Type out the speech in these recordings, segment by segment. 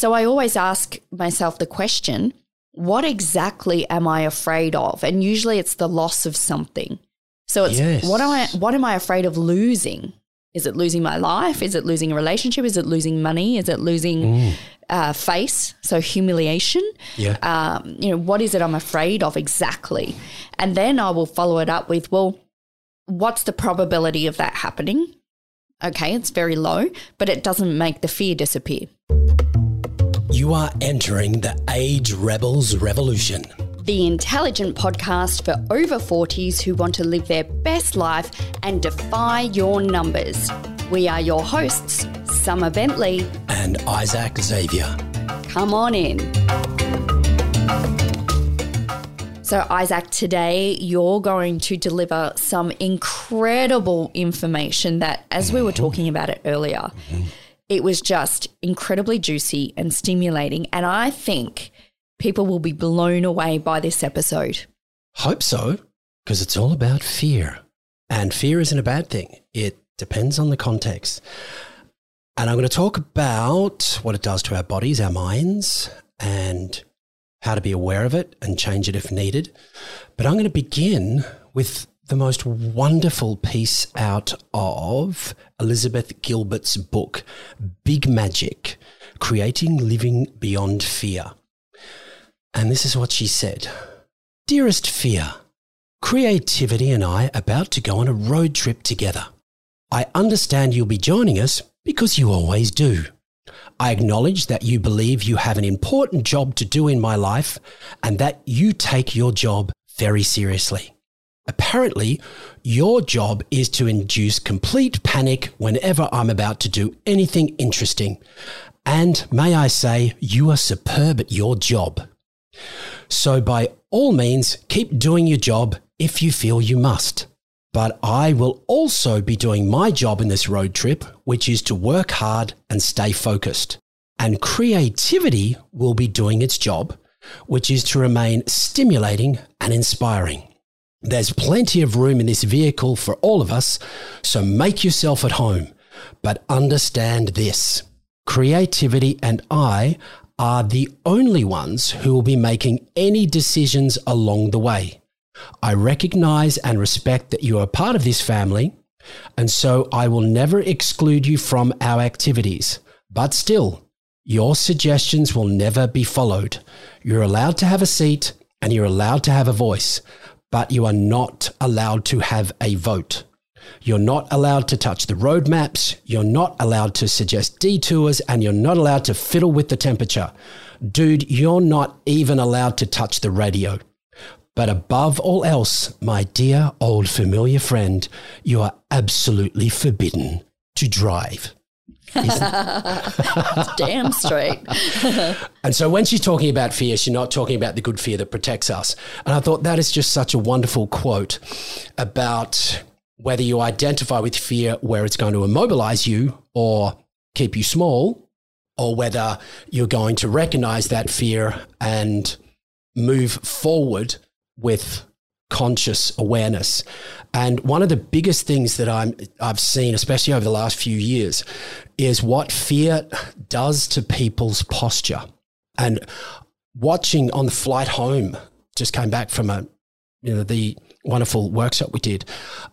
So I always ask myself the question what exactly am I afraid of? And usually it's the loss of something. So it's Yes. what am I what am I afraid of losing? Is it losing my life? Is it losing a relationship? Is it losing money? Is it losing uh, face? So humiliation. Yeah. Um, you know, what is it I'm afraid of exactly? And then I will follow it up with, well, what's the probability of that happening? Okay, it's very low, but it doesn't make the fear disappear. You are entering the Age Rebels Revolution. the intelligent podcast for over 40s who want to live their best life and defy your numbers. We are your hosts, Summer Bentley. And Isaac Xavier. Come on in. So, Isaac, today you're going to deliver some incredible information that, as we were mm-hmm. talking about it earlier, mm-hmm. It was just incredibly juicy and stimulating. And I think people will be blown away by this episode. Hope so, because it's all about fear. And fear isn't a bad thing, it depends on the context. And I'm going to talk about what it does to our bodies, our minds, and how to be aware of it and change it if needed. But I'm going to begin with the most wonderful piece out of Elizabeth Gilbert's book, Big Magic Creating Living Beyond Fear. And this is what she said Dearest Fear, creativity and I are about to go on a road trip together. I understand you'll be joining us because you always do. I acknowledge that you believe you have an important job to do in my life and that you take your job very seriously. Apparently, your job is to induce complete panic whenever I'm about to do anything interesting. And may I say, you are superb at your job. So, by all means, keep doing your job if you feel you must. But I will also be doing my job in this road trip, which is to work hard and stay focused. And creativity will be doing its job, which is to remain stimulating and inspiring. There's plenty of room in this vehicle for all of us, so make yourself at home. But understand this creativity and I are the only ones who will be making any decisions along the way. I recognize and respect that you are part of this family, and so I will never exclude you from our activities. But still, your suggestions will never be followed. You're allowed to have a seat and you're allowed to have a voice, but you are not allowed to have a vote. You're not allowed to touch the roadmaps. You're not allowed to suggest detours and you're not allowed to fiddle with the temperature. Dude, you're not even allowed to touch the radio. But above all else, my dear old familiar friend, you are absolutely forbidden to drive. Damn straight. And so when she's talking about fear, she's not talking about the good fear that protects us. And I thought that is just such a wonderful quote about whether you identify with fear where it's going to immobilize you or keep you small, or whether you're going to recognize that fear and move forward with conscious awareness. And one of the biggest things that I'm, I've seen, especially over the last few years, is what fear does to people's posture. And watching on the flight home, just came back from a, you know, the wonderful workshop we did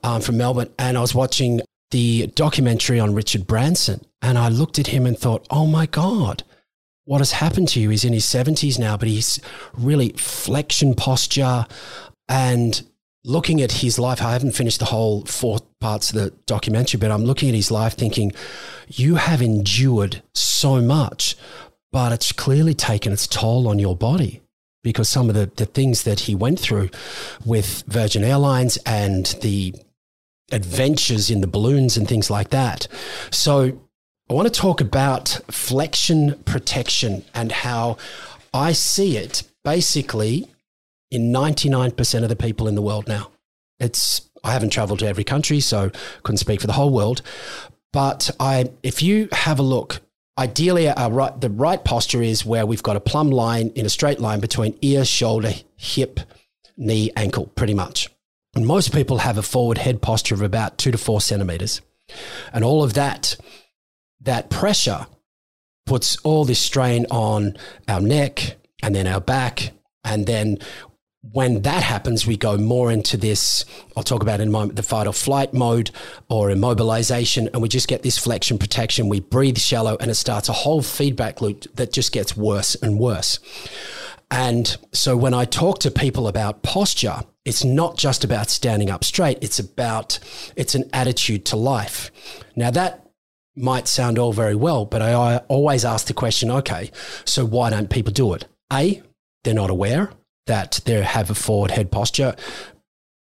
um, from Melbourne, and I was watching the documentary on Richard Branson, and I looked at him and thought, oh my God, what has happened to you? He's in his 70s now, but he's really flexion posture and looking at his life. I haven't finished the whole four parts of the documentary, but I'm looking at his life thinking, you have endured so much, but it's clearly taken its toll on your body because some of the, the things that he went through with Virgin Airlines and the adventures in the balloons and things like that. So I want to talk about flexion protection and how I see it basically in 99% of the people in the world now. It's I haven't traveled to every country, so couldn't speak for the whole world. But I, if you have a look, ideally, uh, our right, the right posture is where we've got a plumb line in a straight line between ear, shoulder, hip, knee, ankle, pretty much. And most people have a forward head posture of about two to four centimeters. And all of that, that pressure puts all this strain on our neck and then our back. And then when that happens, we go more into this. I'll talk about in a moment the fight or flight mode or immobilization, and we just get this flexion protection. We breathe shallow, and it starts a whole feedback loop that just gets worse and worse. And so when I talk to people about posture, it's not just about standing up straight, it's about it's an attitude to life. Now that might sound all very well, but I, always ask the question, okay, so why don't people do it? A, they're not aware that they have a forward head posture.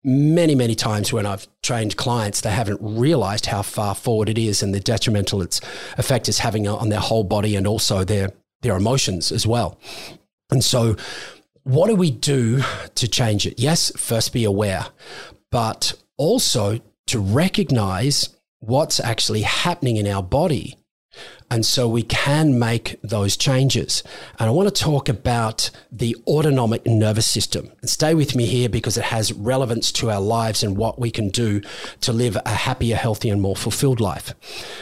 Many, many times when I've trained clients, they haven't realized how far forward it is and the detrimental its effect is having on their whole body and also their, their emotions as well. And so, what do we do to change it? Yes, first be aware, but also to recognize what's actually happening in our body. And so we can make those changes. And I want to talk about the autonomic nervous system. And stay with me here because it has relevance to our lives and what we can do to live a happier, healthier, and more fulfilled life.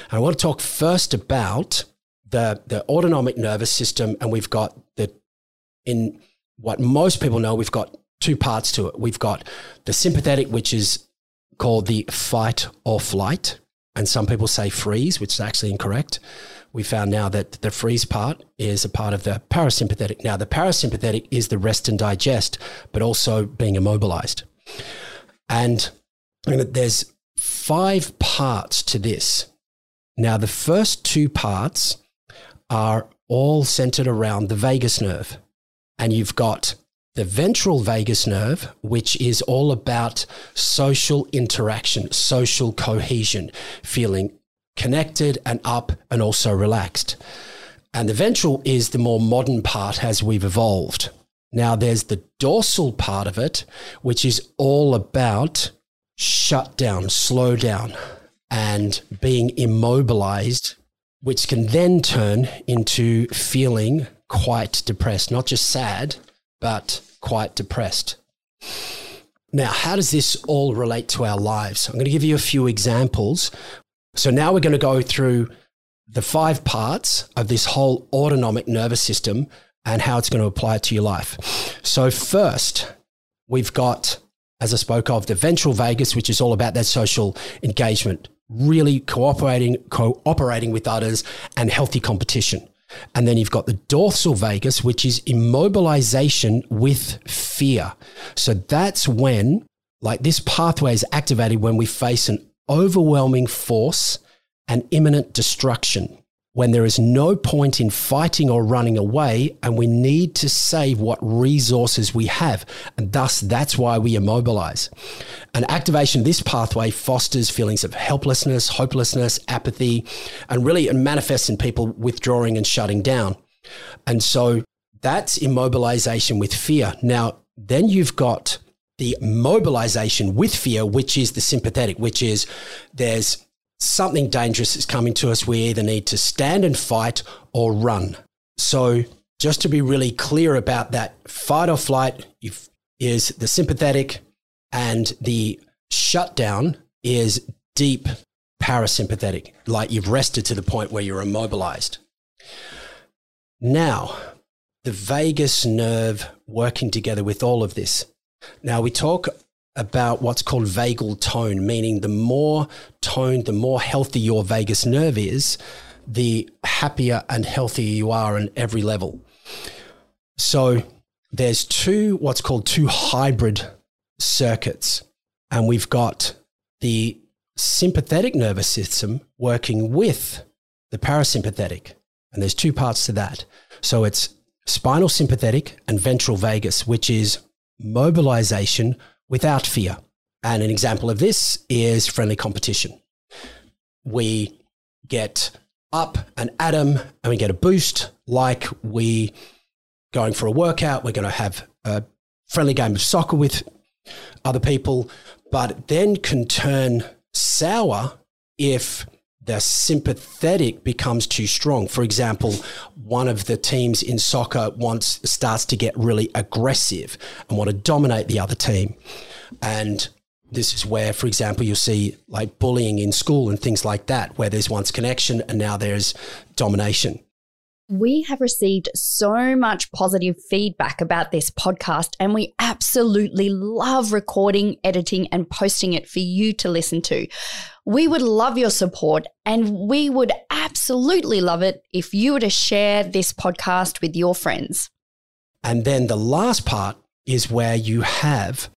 And I want to talk first about the, the autonomic nervous system. And we've got the in what most people know, we've got two parts to it. We've got the sympathetic, which is called the fight or flight. And some people say freeze, which is actually incorrect. We found now that the freeze part is a part of the parasympathetic. Now, the parasympathetic is the rest and digest, but also being immobilized. And there's five parts to this. Now, the first two parts are all centered around the vagus nerve and you've got the ventral vagus nerve, which is all about social interaction, social cohesion, feeling connected and up and also relaxed. And the ventral is the more modern part as we've evolved. Now, there's the dorsal part of it, which is all about shut down, slow down, and being immobilized, which can then turn into feeling quite depressed, not just sad, but quite depressed. Now, how does this all relate to our lives? I'm going to give you a few examples. So, now we're going to go through the five parts of this whole autonomic nervous system and how it's going to apply to your life. So, first, we've got, as I spoke of, the ventral vagus, which is all about that social engagement, really cooperating, cooperating with others, and healthy competition. And then you've got the dorsal vagus, which is immobilization with fear. So that's when, like, this pathway is activated when we face an overwhelming force and imminent destruction when there is no point in fighting or running away, and we need to save what resources we have. And thus, that's why we immobilize. An activation of this pathway fosters feelings of helplessness, hopelessness, apathy, and really it manifests in people withdrawing and shutting down. And so that's immobilization with fear. Now, then you've got the mobilization with fear, which is the sympathetic, which is there's something dangerous is coming to us, we either need to stand and fight or run. So, just to be really clear about that, fight or flight is the sympathetic, and the shutdown is deep parasympathetic, like you've rested to the point where you're immobilized. Now, the vagus nerve working together with all of this. Now, we talk about what's called vagal tone, meaning the more toned, the more healthy your vagus nerve is, the happier and healthier you are on every level. So there's two, what's called two hybrid circuits. And we've got the sympathetic nervous system working with the parasympathetic. And there's two parts to that. So it's spinal sympathetic and ventral vagus, which is mobilization without fear. And an example of this is friendly competition. We get up an atom and we get a boost, like we going for a workout, we're going to have a friendly game of soccer with other people, but then can turn sour if the sympathetic becomes too strong. For example, one of the teams in soccer wants starts to get really aggressive and want to dominate the other team. And this is where, for example, you'll see like bullying in school and things like that, where there's once connection and now there's domination. We have received so much positive feedback about this podcast, and we absolutely love recording, editing, and posting it for you to listen to. We would love your support, and we would absolutely love it if you were to share this podcast with your friends. And then the last part is where you have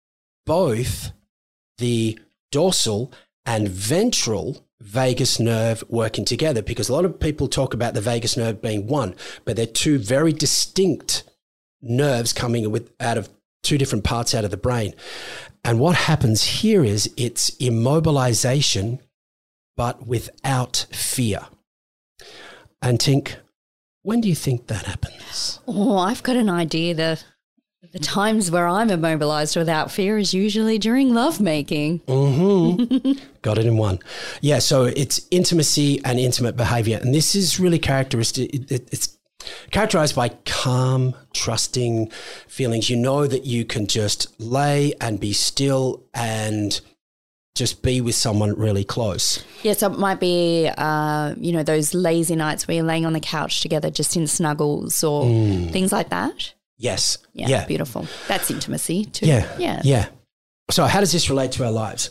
both the dorsal and ventral vagus nerve working together because a lot of people talk about the vagus nerve being one, but they're two very distinct nerves coming with out of two different parts out of the brain. And what happens here is it's immobilization, but without fear. And Tink, when do you think that happens? Oh, I've got an idea. The the times where I'm immobilized without fear is usually during lovemaking. Mm-hmm. Got it in one. Yeah, so it's intimacy and intimate behavior. And this is really characteristic. It, it, it's characterized by calm, trusting feelings. You know that you can just lay and be still and just be with someone really close. Yeah, so it might be, uh, you know, those lazy nights where you're laying on the couch together just in snuggles or mm. things like that. Yes. Yeah, yeah. Beautiful. That's intimacy too. Yeah. Yeah. Yeah. So, how does this relate to our lives?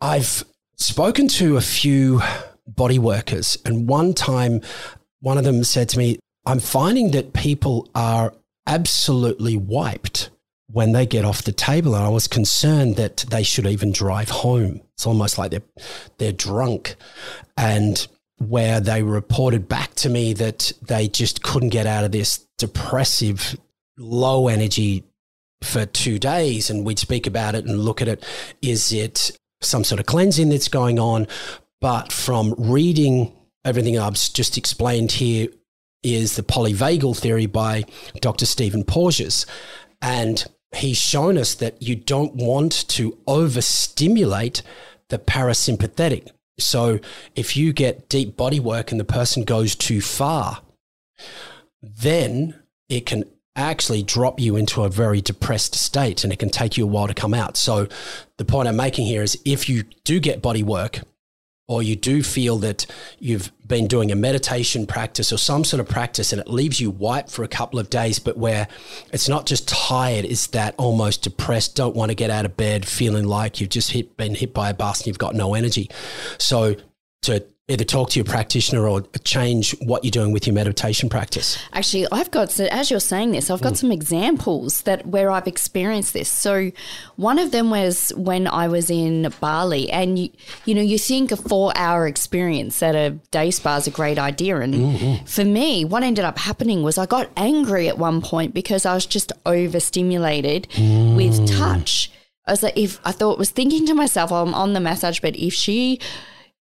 I've spoken to a few body workers, and one time, one of them said to me, I'm finding that people are absolutely wiped when they get off the table. And I was concerned that they should even drive home. It's almost like they're, they're drunk. And where they reported back to me that they just couldn't get out of this depressive low energy for two days and we'd speak about it and look at it. Is it some sort of cleansing that's going on? But from reading everything I've just explained here is the polyvagal theory by Dr. Stephen Porges. And he's shown us that you don't want to overstimulate the parasympathetic. So if you get deep body work and the person goes too far, then it can actually drop you into a very depressed state and it can take you a while to come out. So, the point I'm making here is if you do get body work or you do feel that you've been doing a meditation practice or some sort of practice and it leaves you wiped for a couple of days, but where it's not just tired, it's that almost depressed, don't want to get out of bed, feeling like you've just hit, been hit by a bus and you've got no energy. So, to either talk to your practitioner or change what you're doing with your meditation practice? Actually, I've got so as you're saying this, I've got mm. some examples that where I've experienced this. So, one of them was when I was in Bali, and you, you know, you think a four-hour experience at a day spa is a great idea, and mm-hmm. for me, what ended up happening was I got angry at one point because I was just overstimulated mm. with touch. I was like, if I thought was thinking to myself, I'm on the massage, but if she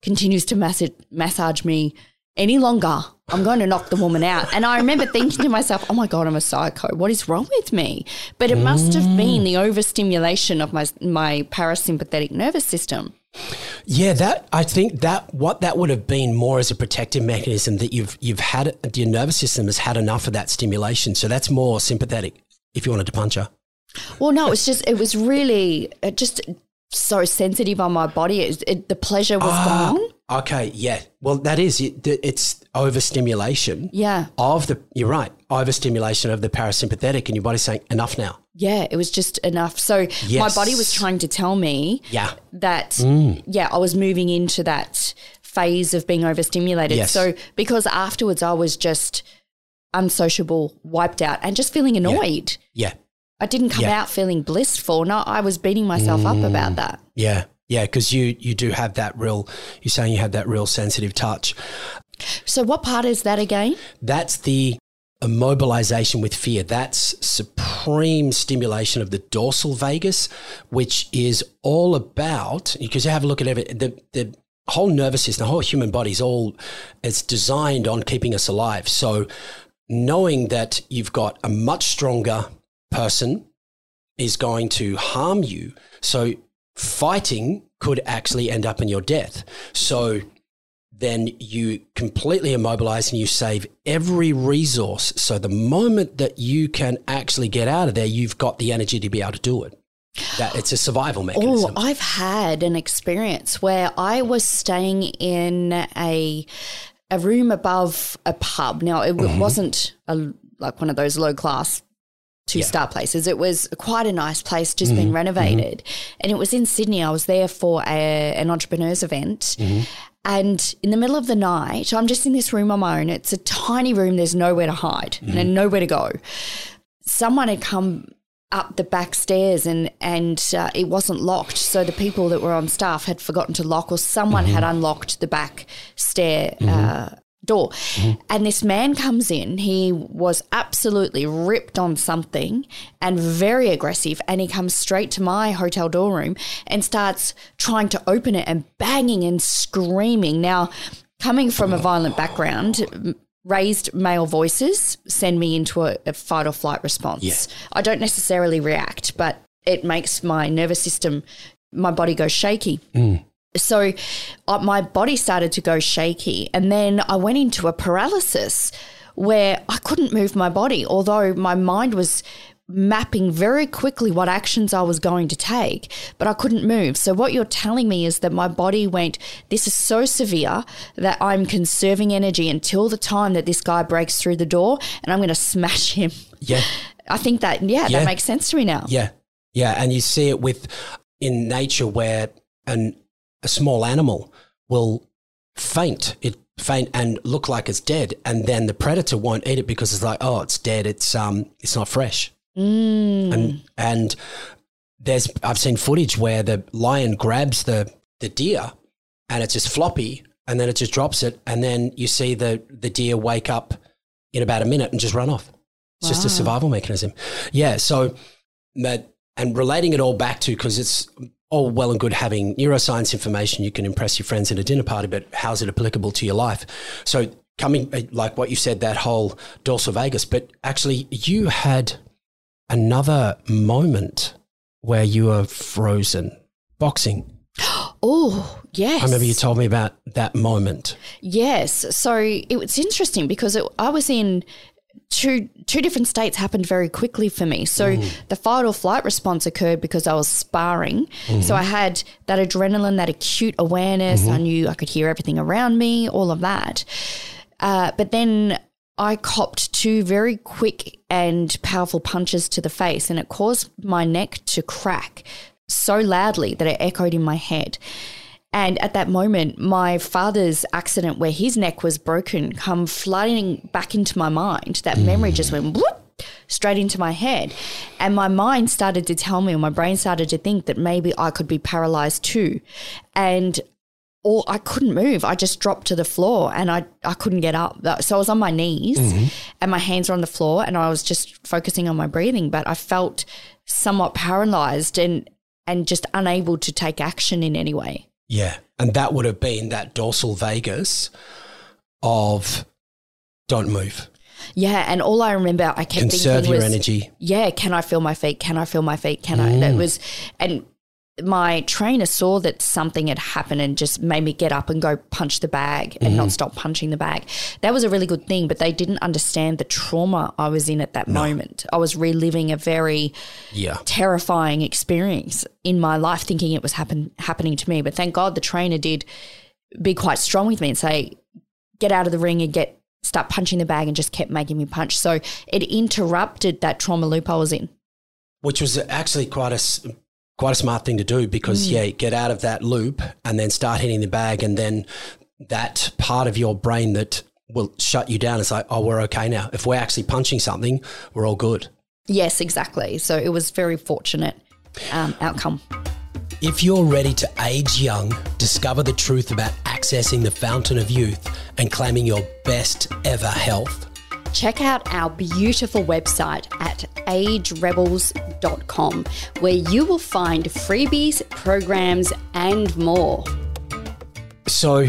continues to massage, massage me any longer, I'm going to knock the woman out. And I remember thinking to myself, oh my God, I'm a psycho. What is wrong with me? But it must have been the overstimulation of my, my parasympathetic nervous system. Yeah, that I think that what that would have been more as a protective mechanism that you've you've had your nervous system has had enough of that stimulation, so that's more sympathetic. If you wanted to punch her, well, no, it's just it was really just so sensitive on my body. It, it, the pleasure was ah, gone. Okay, yeah. Well, that is it, it's overstimulation. Yeah. Of the you're right, overstimulation of the parasympathetic, and your body's saying enough now. Yeah, it was just enough. So yes. my body was trying to tell me, yeah, that mm. yeah, I was moving into that phase of being overstimulated. Yes. So because afterwards I was just unsociable, wiped out, and just feeling annoyed. Yeah. yeah. I didn't come yeah. out feeling blissful. No, I was beating myself mm, up about that. Yeah. Yeah, because you you do have that real you're saying you have that real sensitive touch. So what part is that again? That's the immobilization with fear. That's supreme stimulation of the dorsal vagus, which is all about because you have a look at every the the whole nervous system, the whole human body is all it's designed on keeping us alive. So knowing that you've got a much stronger person is going to harm you. So fighting could actually end up in your death. So then you completely immobilize and you save every resource. So the moment that you can actually get out of there, you've got the energy to be able to do it. That it's a survival mechanism. Oh, I've had an experience where I was staying in a a room above a pub. Now, it Mm-hmm. wasn't a, like one of those low class two star places. It was quite a nice place, just Mm-hmm. been renovated. And it was in Sydney. I was there for a, an entrepreneurs event. Mm-hmm. And in the middle of the night, I'm just in this room on my own. It's a tiny room, there's nowhere to hide Mm-hmm. and nowhere to go. Someone had come up the back stairs and and uh, it wasn't locked so the people that were on staff had forgotten to lock or someone had unlocked the back stair uh, door. Mm-hmm. And this man comes in. He was absolutely ripped on something and very aggressive. And he comes straight to my hotel door room and starts trying to open it and banging and screaming. Now coming from a violent background raised male voices send me into a, a fight or flight response. Yeah. I don't necessarily react, but it makes my nervous system, my body go shaky. Mm. So uh, my body started to go shaky. And then I went into a paralysis where I couldn't move my body, although my mind was mapping very quickly what actions I was going to take, but I couldn't move. So, what you're telling me is that my body went, This is so severe that I'm conserving energy until the time that this guy breaks through the door and I'm going to smash him. Yeah. I think that, yeah, Yeah. that makes sense to me now. Yeah. Yeah. And you see it with in nature where an, a small animal will faint. It faint and look like it's dead. And then the predator won't eat it because it's like, oh, it's dead. It's um it's not fresh. Mm. And and there's I've seen footage where the lion grabs the the deer and it's just floppy and then it just drops it and then you see the the deer wake up in about a minute and just run off. It's just a survival mechanism. Yeah. So that and relating it all back to because it's all well and good having neuroscience information you can impress your friends at a dinner party, but how's it applicable to your life? So coming uh, like what you said, that whole dorsal vagus, but actually you had another moment where you were frozen boxing. Oh, yes. I remember you told me about that moment. Yes. So it was interesting because it, I was in two two different states happened very quickly for me. So the fight or flight response occurred because I was sparring. So I had that adrenaline, that acute awareness. I knew I could hear everything around me, all of that. Uh, but then I copped two very quick and powerful punches to the face, and it caused my neck to crack so loudly that it echoed in my head. And at that moment, my father's accident where his neck was broken come flooding back into my mind. That memory just went whoop, straight into my head. And my mind started to tell me, or my brain started to think that maybe I could be paralyzed too. And or I couldn't move. I just dropped to the floor and I, I couldn't get up. So I was on my knees mm-hmm. and my hands were on the floor and I was just focusing on my breathing, but I felt somewhat paralyzed and and just unable to take action in any way. Yeah. And that would have been that dorsal vagus of don't move. Yeah, and all I remember, I kept Conserve thinking your was, energy. yeah, can I feel my feet? Can I feel my feet? Can I? That mm. was, and my trainer saw that something had happened and just made me get up and go punch the bag and not mm-hmm. stop punching the bag. That was a really good thing, but they didn't understand the trauma I was in at that moment. I was reliving a very Yeah. terrifying experience in my life, thinking it was happen, happening to me. But thank God the trainer did be quite strong with me and say, get out of the ring and get start punching the bag and just kept making me punch. So it interrupted that trauma loop I was in. Which was actually quite a quite a smart thing to do because yeah, get out of that loop and then start hitting the bag and then that part of your brain that will shut you down is like, oh, we're okay now. If we're actually punching something, we're all good. Yes, exactly. So it was very fortunate um, outcome. If you're ready to age young, discover the truth about accessing the fountain of youth and claiming your best ever health, Check out our beautiful website at agerebels.com, where you will find freebies, programs, and more. So,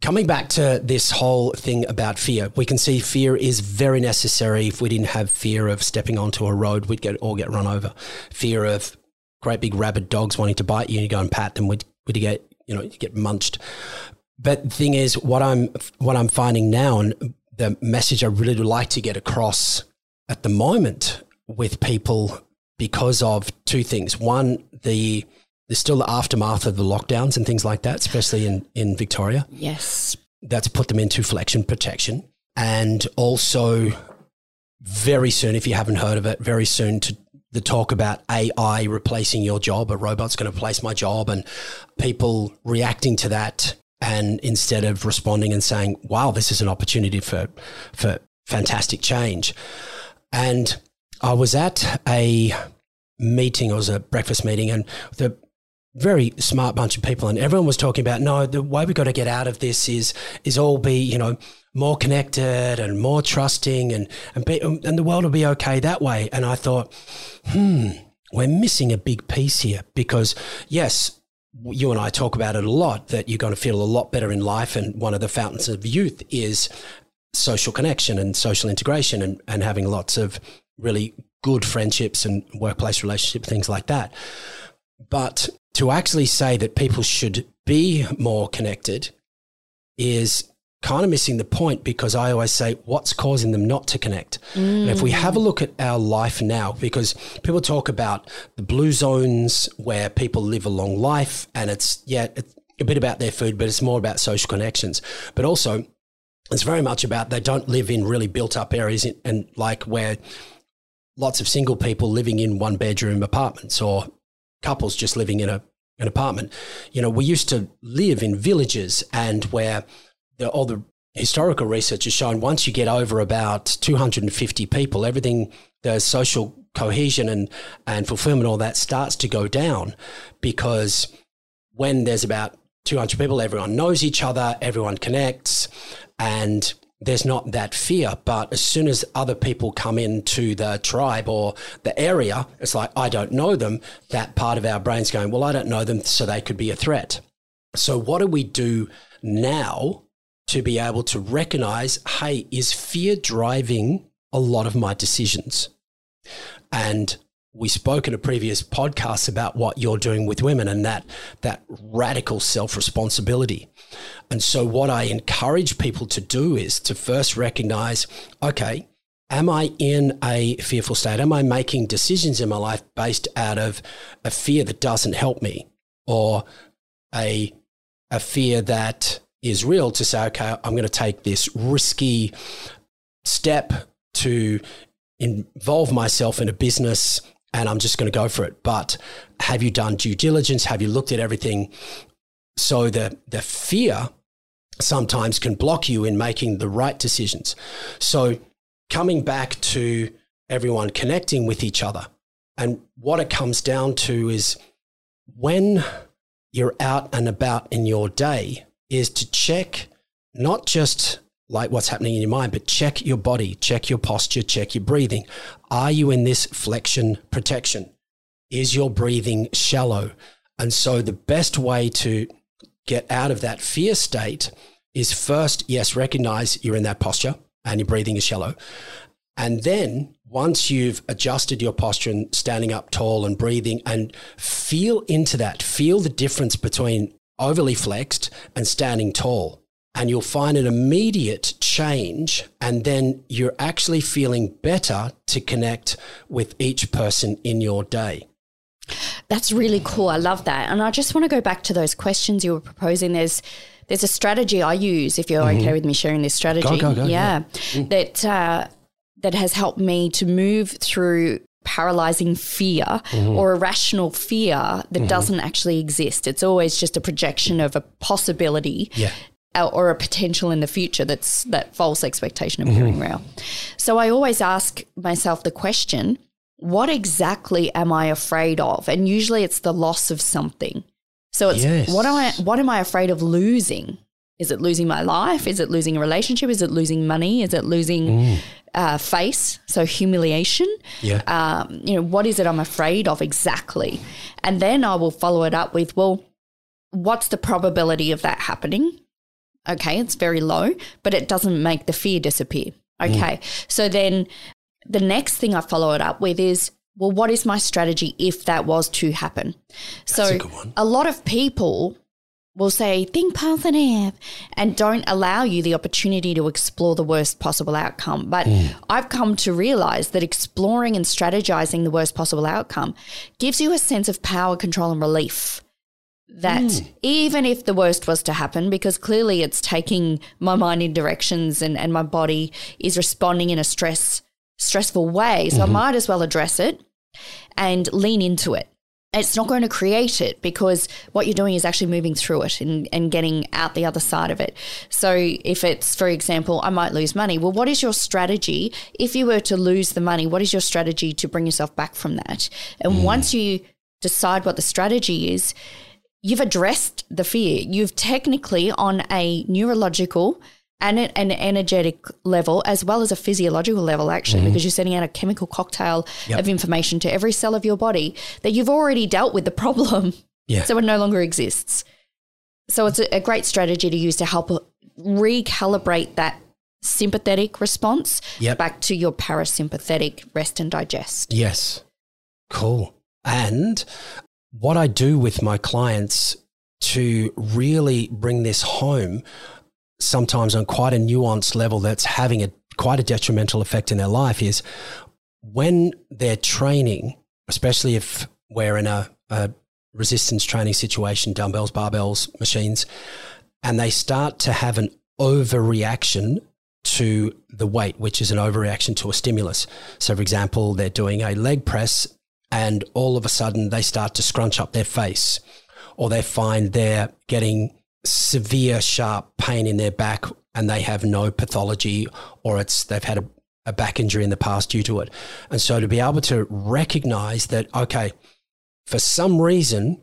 coming back to this whole thing about fear, we can see fear is very necessary. If we didn't have fear of stepping onto a road, we'd get all get run over. Fear of great big rabid dogs wanting to bite you, and you go and pat them, we'd, we'd get you know get munched. But the thing is, what I'm what I'm finding now, and the message I really would like to get across at the moment with people because of two things. One, the there's still the aftermath of the lockdowns and things like that, especially in, in Victoria. Yes. that's put them into flexion protection. And also, very soon, if you haven't heard of it, very soon to the talk about AI replacing your job, a robot's going to replace my job, and people reacting to that. And instead of responding and saying, wow, this is an opportunity for, for fantastic change. And I was at a meeting, it was a breakfast meeting, and the very smart bunch of people, and everyone was talking about no, the way we've got to get out of this is is all be you know more connected and more trusting, and and be, and the world will be okay that way. And I thought, hmm, we're missing a big piece here because yes. You and I talk about it a lot that you're going to feel a lot better in life. And one of the fountains of youth is social connection and social integration and, and having lots of really good friendships and workplace relationships, things like that. But to actually say that people should be more connected is kind of missing the point because I always say, what's causing them not to connect? Mm. And if we have a look at our life now, because people talk about the blue zones where people live a long life, and it's, yeah, it's a bit about their food, but it's more about social connections. But also, it's very much about they don't live in really built up areas and like where lots of single people living in one bedroom apartments or couples just living in a an apartment. You know, we used to live in villages and where the, all the historical research has shown once you get over about 250 people, everything, the social cohesion and, and fulfillment, all that starts to go down because when there's about 200 people, everyone knows each other, everyone connects, and there's not that fear. But as soon as other people come into the tribe or the area, it's like, I don't know them. That part of our brain's going, well, I don't know them, so they could be a threat. So, what do we do now to be able to recognize, hey, is fear driving a lot of my decisions? And we spoke in a previous podcast about what you're doing with women and that that radical self-responsibility. And so what I encourage people to do is to first recognize, okay, am I in a fearful state? Am I making decisions in my life based out of a fear that doesn't help me or a a fear that is real to say, okay, I'm going to take this risky step to involve myself in a business and I'm just going to go for it. But have you done due diligence? Have you looked at everything? So the, the fear sometimes can block you in making the right decisions. So coming back to everyone connecting with each other. And what it comes down to is when you're out and about in your day, is to check not just like what's happening in your mind, but check your body, check your posture, check your breathing. Are you in this flexion protection? Is your breathing shallow? And so the best way to get out of that fear state is first, yes, recognize you're in that posture and your breathing is shallow. And then once you've adjusted your posture and standing up tall and breathing and feel into that, feel the difference between overly flexed and standing tall and you'll find an immediate change. And then you're actually feeling better to connect with each person in your day. That's really cool. I love that. And I just want to go back to those questions you were proposing. There's there's a strategy I use if you're mm-hmm. okay with me sharing this strategy. Go, go, go, yeah. yeah. Mm. That uh, that has helped me to move through paralyzing fear mm-hmm. or irrational fear that mm-hmm. doesn't actually exist. It's always just a projection of a possibility yeah or a potential in the future that's that false expectation appearing mm-hmm. real. So I always ask myself the question, what exactly am I afraid of? And usually it's the loss of something. So it's yes. what am I what am I afraid of losing? Is it losing my life? Is it losing a relationship? Is it losing money? Is it losing mm. uh, face? So humiliation. Yeah. Um, you know, what is it I'm afraid of exactly? And then I will follow it up with, well, what's the probability of that happening? Okay, it's very low, but it doesn't make the fear disappear. Mm. Okay. Mm. So then the next thing I follow it up with is, well, what is my strategy if that was to happen? That's so a, a lot of people will say, think positive and air, and don't allow you the opportunity to explore the worst possible outcome. But mm. I've come to realize that exploring and strategizing the worst possible outcome gives you a sense of power, control, and relief that even if the worst was to happen, because clearly it's taking my mind in directions and, and my body is responding in a stress stressful way. So I might as well address it and lean into it. It's not going to create it because what you're doing is actually moving through it and, and getting out the other side of it. So, if it's, for example, I might lose money, well, what is your strategy? If you were to lose the money, what is your strategy to bring yourself back from that? And mm. once you decide what the strategy is, you've addressed the fear. You've technically, on a neurological and an an energetic level, as well as a physiological level, actually, mm-hmm. because you're sending out a chemical cocktail Yep. of information to every cell of your body that you've already dealt with the problem. Yeah. So it no longer exists. So it's a, a great strategy to use to help recalibrate that sympathetic response Yep. back to your parasympathetic rest and digest. Yes. Cool. And what I do with my clients to really bring this home, sometimes on quite a nuanced level that's having a quite a detrimental effect in their life, is when they're training, especially if we're in a, a resistance training situation, dumbbells, barbells, machines, and they start to have an overreaction to the weight, which is an overreaction to a stimulus. So, for example, they're doing a leg press and all of a sudden they start to scrunch up their face, or they find they're getting severe, sharp pain in their back and they have no pathology, or it's they've had a, a back injury in the past due to it. And so, to be able to recognize that, okay, for some reason,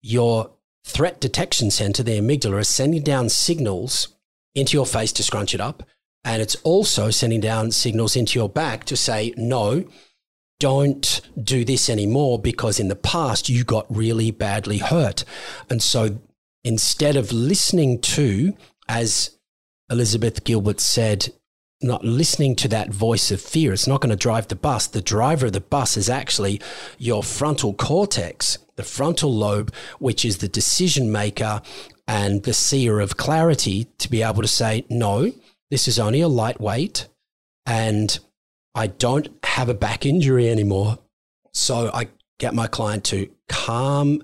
your threat detection center, the amygdala, is sending down signals into your face to scrunch it up. And it's also sending down signals into your back to say, no, don't do this anymore because in the past you got really badly hurt. And so instead of listening to, as Elizabeth Gilbert said, not listening to that voice of fear, it's not going to drive the bus. The driver of the bus is actually your frontal cortex, the frontal lobe, which is the decision maker and the seer of clarity to be able to say, no, this is only a lightweight and I don't have a back injury anymore. So I get my client to calm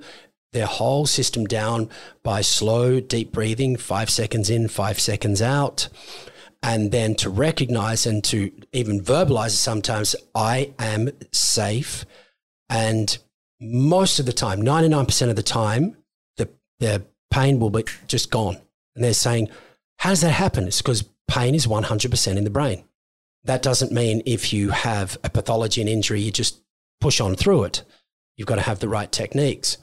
their whole system down by slow, deep breathing, five seconds in, five seconds out. And then to recognize and to even verbalize sometimes, I am safe. And most of the time, 99% of the time, the, the pain will be just gone. And they're saying, how does that happen? It's because pain is 100% in the brain. That doesn't mean if you have a pathology and injury, you just push on through it. You've got to have the right techniques.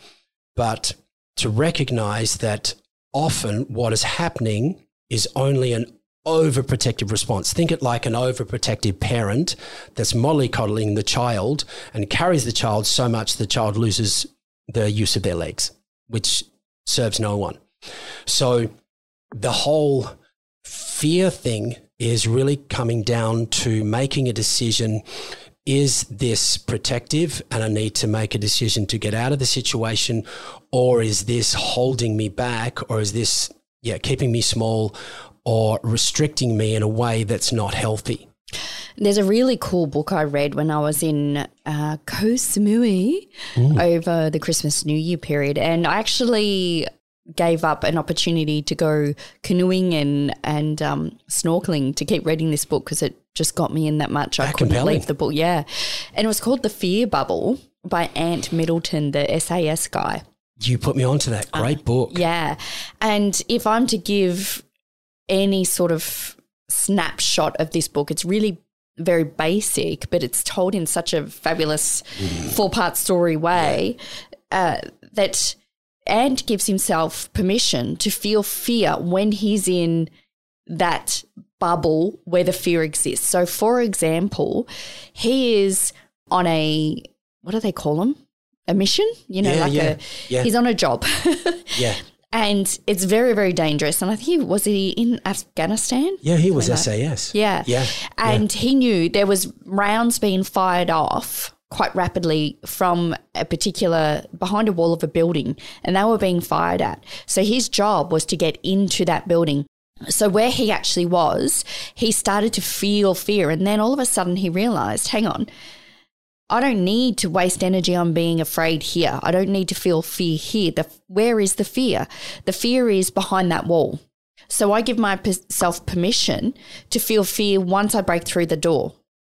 But to recognize that often what is happening is only an overprotective response. Think it like an overprotective parent that's mollycoddling the child and carries the child so much the child loses the use of their legs, which serves no one. So the whole fear thing is really coming down to making a decision is this protective and I need to make a decision to get out of the situation? Or is this holding me back? Or is this yeah keeping me small or restricting me in a way that's not healthy? There's a really cool book I read when I was in uh, Koh Samui over the Christmas New Year period, and I actually gave up an opportunity to go canoeing and and um, snorkeling to keep reading this book because it just got me in that much. I couldn't compelling. leave the book. Yeah, and it was called The Fear Bubble by Ant Middleton, the SAS guy. you put me onto that great book Yeah. And if I'm to give any sort of snapshot of this book, it's really very basic, but it's told in such a fabulous four part story way uh, that Ant gives himself permission to feel fear when he's in that bubble where the fear exists. So, for example, he is on a, what do they call them? A mission, you know, Yeah, like yeah, a, yeah. he's on a job. yeah and it's very, very dangerous. And I think he was he in Afghanistan? yeah he was SAS Yeah. yeah And he knew there was rounds being fired off quite rapidly from a particular behind a wall of a building and they were being fired at. So his job was to get into that building. So where he actually was, he started to feel fear and then all of a sudden he realized, hang on, I don't need to waste energy on being afraid here. I don't need to feel fear here. The, where is the fear? The fear is behind that wall. So I give myself permission to feel fear once I break through the door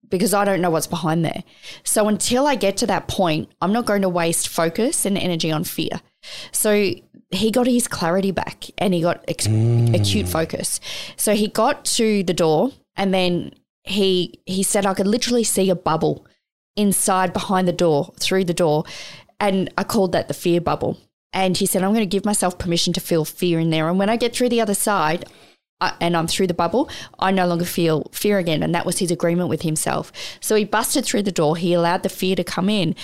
because I don't know what's behind there. So until I get to that point, I'm not going to waste focus and energy on fear. So he got his clarity back and he got ex- mm. acute focus. So he got to the door and then he he said I could literally see a bubble inside behind the door through the door and I called that the fear bubble. And he said I'm going to give myself permission to feel fear in there and when I get through the other side I, and I'm through the bubble, I no longer feel fear again. And that was his agreement with himself. So he busted through the door. He allowed the fear to come in,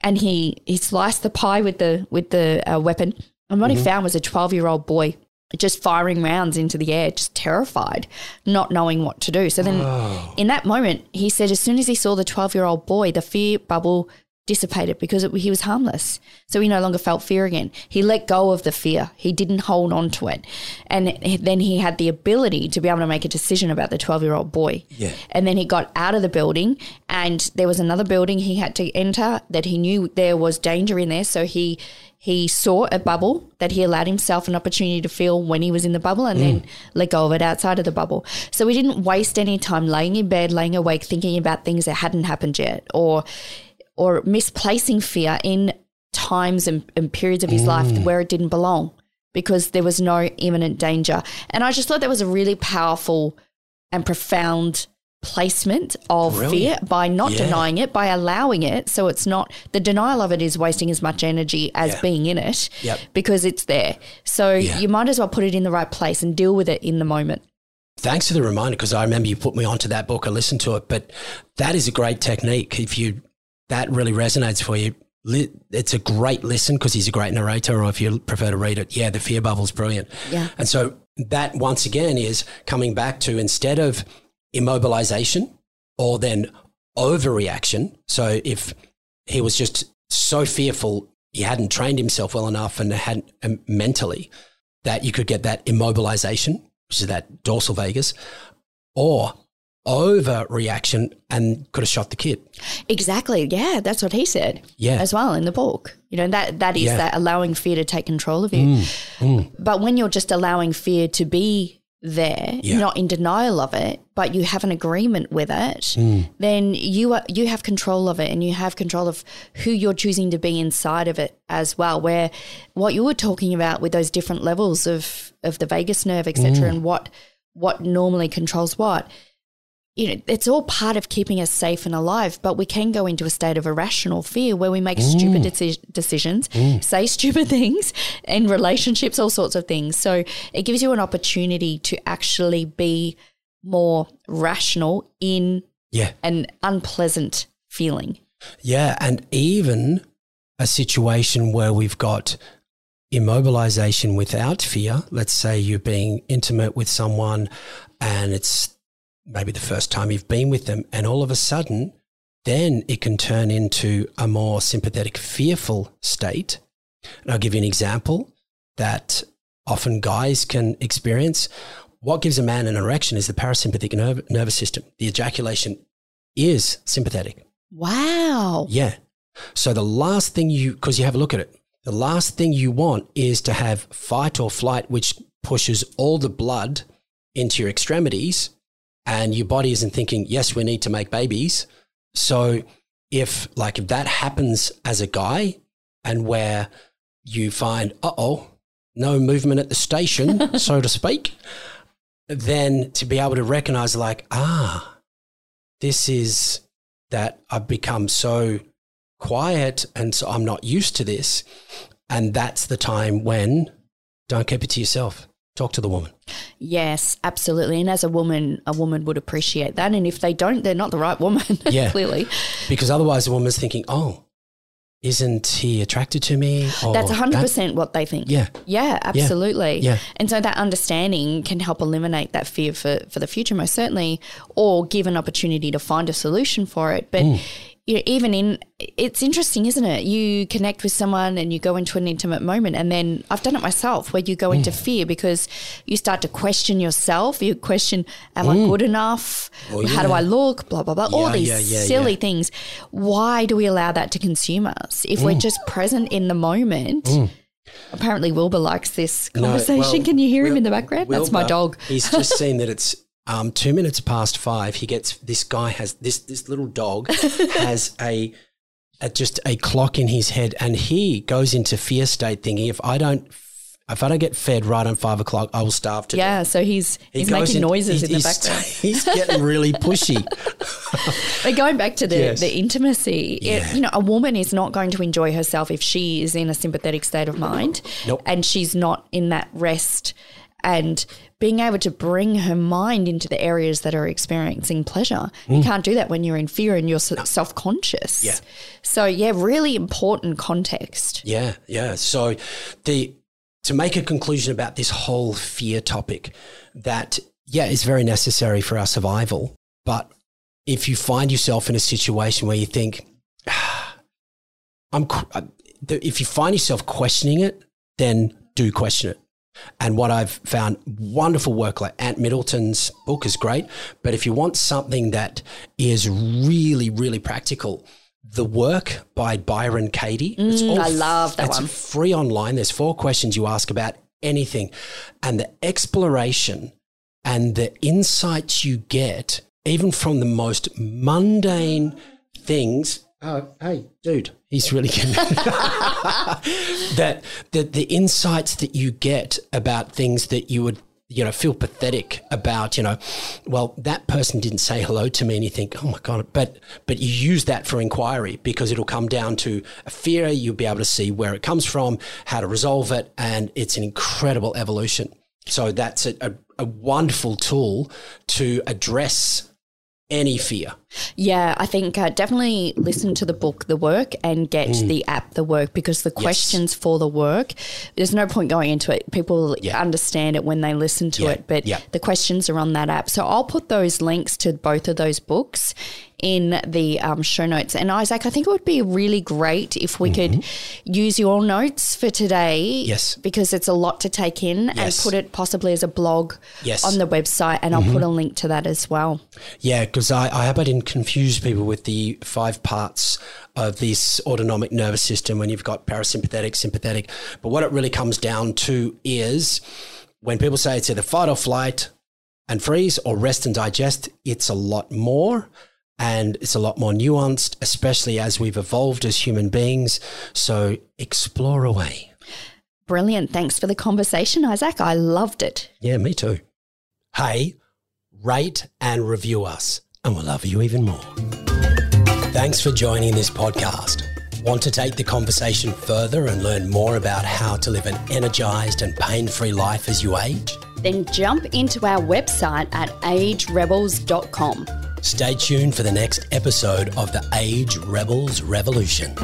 and he he sliced the pie with the with the uh, weapon. And what mm-hmm. he found was a 12 year old boy just firing rounds into the air, just terrified, not knowing what to do. So then, oh. in that moment, he said, as soon as he saw the 12 year old boy, the fear bubble dissipated because it, he was harmless. So he no longer felt fear again. He let go of the fear. He didn't hold on to it. And then he had the ability to be able to make a decision about the 12 year old boy. Yeah. And then he got out of the building and there was another building he had to enter that he knew there was danger in there. So he, he saw a bubble that he allowed himself an opportunity to feel when he was in the bubble and mm. then let go of it outside of the bubble. So he didn't waste any time laying in bed, laying awake, thinking about things that hadn't happened yet or or misplacing fear in times and, and periods of his mm. life where it didn't belong because there was no imminent danger. And I just thought that was a really powerful and profound placement of Brilliant. fear by not yeah. denying it, by allowing it. So it's not the denial of it is wasting as much energy as yeah. being in it yep. because it's there. So yeah. you might as well put it in the right place and deal with it in the moment. Thanks for the reminder because I remember you put me onto that book. I listened to it, but that is a great technique. If you that really resonates for you, it's a great listen because he's a great narrator, or if you prefer to read it, yeah, the fear bubble's brilliant. Yeah. And so that once again is coming back to instead of immobilization or then overreaction. So if he was just so fearful, he hadn't trained himself well enough and had um, mentally that you could get that immobilization, which is that dorsal vagus, or overreaction and could have shot the kid. Exactly. Yeah, that's what he said. Yeah. As well in the book. You know, that that is yeah. that allowing fear to take control of you. Mm, mm. But when you're just allowing fear to be there, yeah. not in denial of it, but you have an agreement with it, mm. then you are you have control of it and you have control of who you're choosing to be inside of it as well. Where what you were talking about with those different levels of of the vagus nerve, etc., mm. and what what normally controls what you know, it's all part of keeping us safe and alive, but we can go into a state of irrational fear where we make mm. stupid deci- decisions, mm. say stupid things in relationships, all sorts of things. So it gives you an opportunity to actually be more rational in yeah. an unpleasant feeling. Yeah. And even a situation where we've got immobilization without fear, let's say you're being intimate with someone and it's maybe the first time you've been with them, and all of a sudden, then it can turn into a more sympathetic, fearful state. And I'll give you an example that often guys can experience. What gives a man an erection is the parasympathetic nerve, nervous system. The ejaculation is sympathetic. Wow. Yeah. So the last thing you, because you have a look at it, the last thing you want is to have fight or flight, which pushes all the blood into your extremities and your body isn't thinking, yes, we need to make babies. So if like if that happens as a guy and where you find, uh oh, no movement at the station, so to speak, then to be able to recognize like, ah, this is that I've become so quiet and so I'm not used to this. And that's the time when don't keep it to yourself talk to the woman. Yes, absolutely. And as a woman, a woman would appreciate that. And if they don't, they're not the right woman, yeah. clearly. Because otherwise, the woman's thinking, oh, isn't he attracted to me? That's 100% that? what they think. Yeah. Yeah, absolutely. Yeah. And so that understanding can help eliminate that fear for, for the future, most certainly, or give an opportunity to find a solution for it. But mm. You know, even in it's interesting, isn't it? You connect with someone and you go into an intimate moment, and then I've done it myself where you go into Mm. fear because you start to question yourself. You question, "Am I good enough? Oh, How do. I look?" Blah blah blah. All these yeah, yeah, silly yeah. things. Why do we allow that to consume us if Mm. we're just present in the moment? Apparently, Wilbur likes this No, conversation. well, Can you hear him in the background? That's my dog. he's just seen that it's um, two minutes past five. He gets this guy has this this little dog has a, a just a clock in his head, and he goes into fear state, thinking if I don't if I don't get fed right on five o'clock, I will starve to death. Yeah, so he's He he's making noises he's- in the he's- background. He's getting really pushy. But going back to the, Yes. the intimacy, it, you know, a woman is not going to enjoy herself if she is in a sympathetic state of mind Nope. and she's not in that rest and being able to bring her mind into the areas that are experiencing pleasure. You can't do that when you're in fear and you're self conscious. Mm. Yeah. So, yeah, really important context. Yeah, yeah. So the to make a conclusion about this whole fear topic, that yeah, is very necessary for our survival. But if you find yourself in a situation where you think, "Ah, I'm, uh, if you find yourself questioning it, then do question it. And what I've found wonderful work like Ant Middleton's book is great. But if you want something that is really, really practical, the work by Byron Katie. it's Mm, I f- love that it's one. free online. There's four questions you ask about anything. And the exploration and the insights you get, even from the most mundane things. Oh, hey, dude, he's really getting that the the insights that you get about things that you would you know feel pathetic about you know well that person didn't say hello to me and you think oh my god but but you use that for inquiry because it'll come down to a fear. You'll be able to see where it comes from how to resolve it and it's an incredible evolution. So that's a, a, a wonderful tool to address any fear Yeah, I think uh, definitely listen to the book, The Work, and get the app, The Work, because the questions for the work, there's no point going into it. People Yeah. understand it when they listen to Yeah, it, but yeah. the questions are on that app. So I'll put those links to both of those books in the um, show notes. And Isaac, I think it would be really great if we could use your notes for today. Yes. Because it's a lot to take in and put it possibly as a blog Yes. on the website. And I'll put a link to that as well. Yeah, because I, I hope I didn't confuse people with the five parts of this autonomic nervous system when you've got parasympathetic, sympathetic. But what it really comes down to is when people say it's either fight or flight and freeze or rest and digest, it's a lot more. And it's a lot more nuanced, especially as we've evolved as human beings. So explore away. Brilliant. Thanks for the conversation, Isaac. I loved it. Yeah, me too. Hey, rate and review us, and we'll love you even more. Thanks for joining this podcast. Want to take the conversation further and learn more about how to live an energized and pain free life as you age? Then jump into our website at agerebels.com. Stay tuned for the next episode of the Age Rebels Revolution.